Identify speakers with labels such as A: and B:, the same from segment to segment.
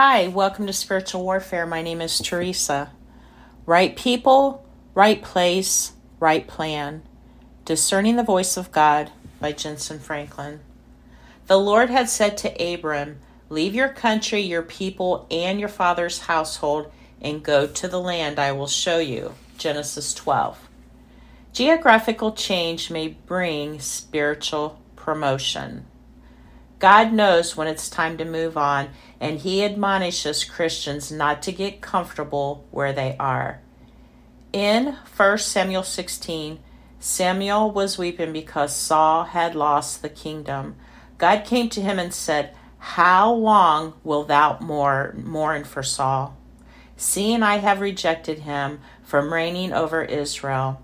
A: Hi, welcome to Spiritual Warfare. My name is Teresa. Right people, right place, right plan. Discerning the Voice of God by Jentezen Franklin. The Lord had said to Abram, Leave your country, your people, and your father's household, and go to the land I will show you. Genesis 12. Geographical change may bring spiritual promotion. God knows when it's time to move on, and He admonishes Christians not to get comfortable where they are. In 1 Samuel 16, Samuel was weeping because Saul had lost the kingdom. God came to him and said, How long wilt thou mourn for Saul? Seeing I have rejected him from reigning over Israel,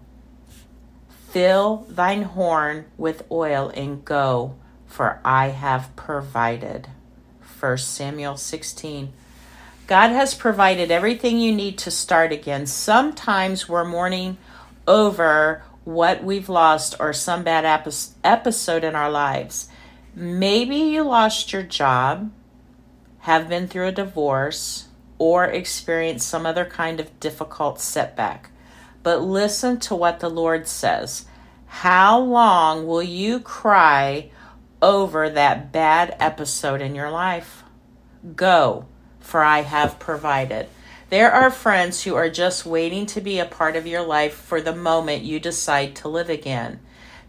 A: fill thine horn with oil and go for I have provided. 1 Samuel 16. God has provided everything you need to start again. Sometimes we're mourning over what we've lost or some bad episode in our lives. Maybe you lost your job, have been through a divorce, or experienced some other kind of difficult setback. But listen to what the Lord says. How long will you cry over that bad episode in your life. Go, for I have provided. There are friends who are just waiting to be a part of your life for the moment you decide to live again.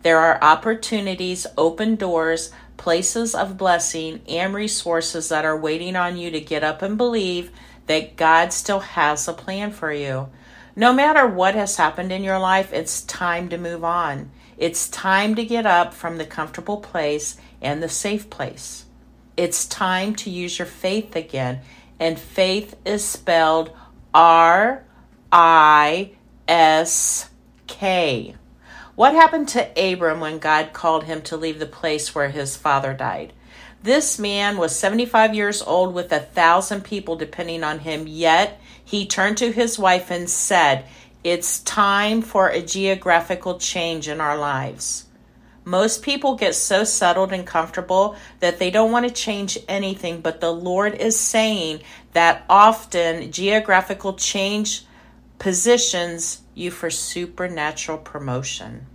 A: There are opportunities, open doors, places of blessing, and resources that are waiting on you to get up and believe that God still has a plan for you. No matter what has happened in your life, it's time to move on. It's time to get up from the comfortable place and the safe place. It's time to use your faith again. And faith is spelled R I S K. What happened to Abram when God called him to leave the place where his father died? This man was 75 years old with a thousand people depending on him, yet he turned to his wife and said, it's time for a geographical change in our lives. Most people get so settled and comfortable that they don't want to change anything, but the Lord is saying that often geographical change positions you for supernatural promotion.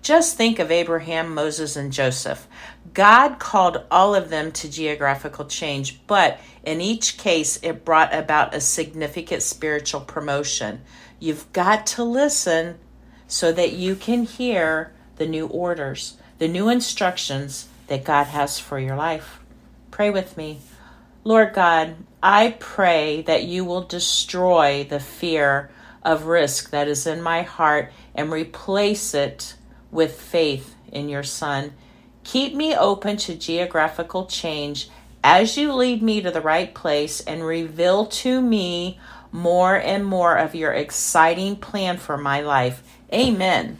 A: Just think of Abraham, Moses, and Joseph. God called all of them to geographical change, but in each case, it brought about a significant spiritual promotion. You've got to listen so that you can hear the new orders, the new instructions that God has for your life. Pray with me. Lord God, I pray that you will destroy the fear of risk that is in my heart and replace it with faith in your Son. Keep me open to geographical change as you lead me to the right place and reveal to me more and more of your exciting plan for my life. Amen.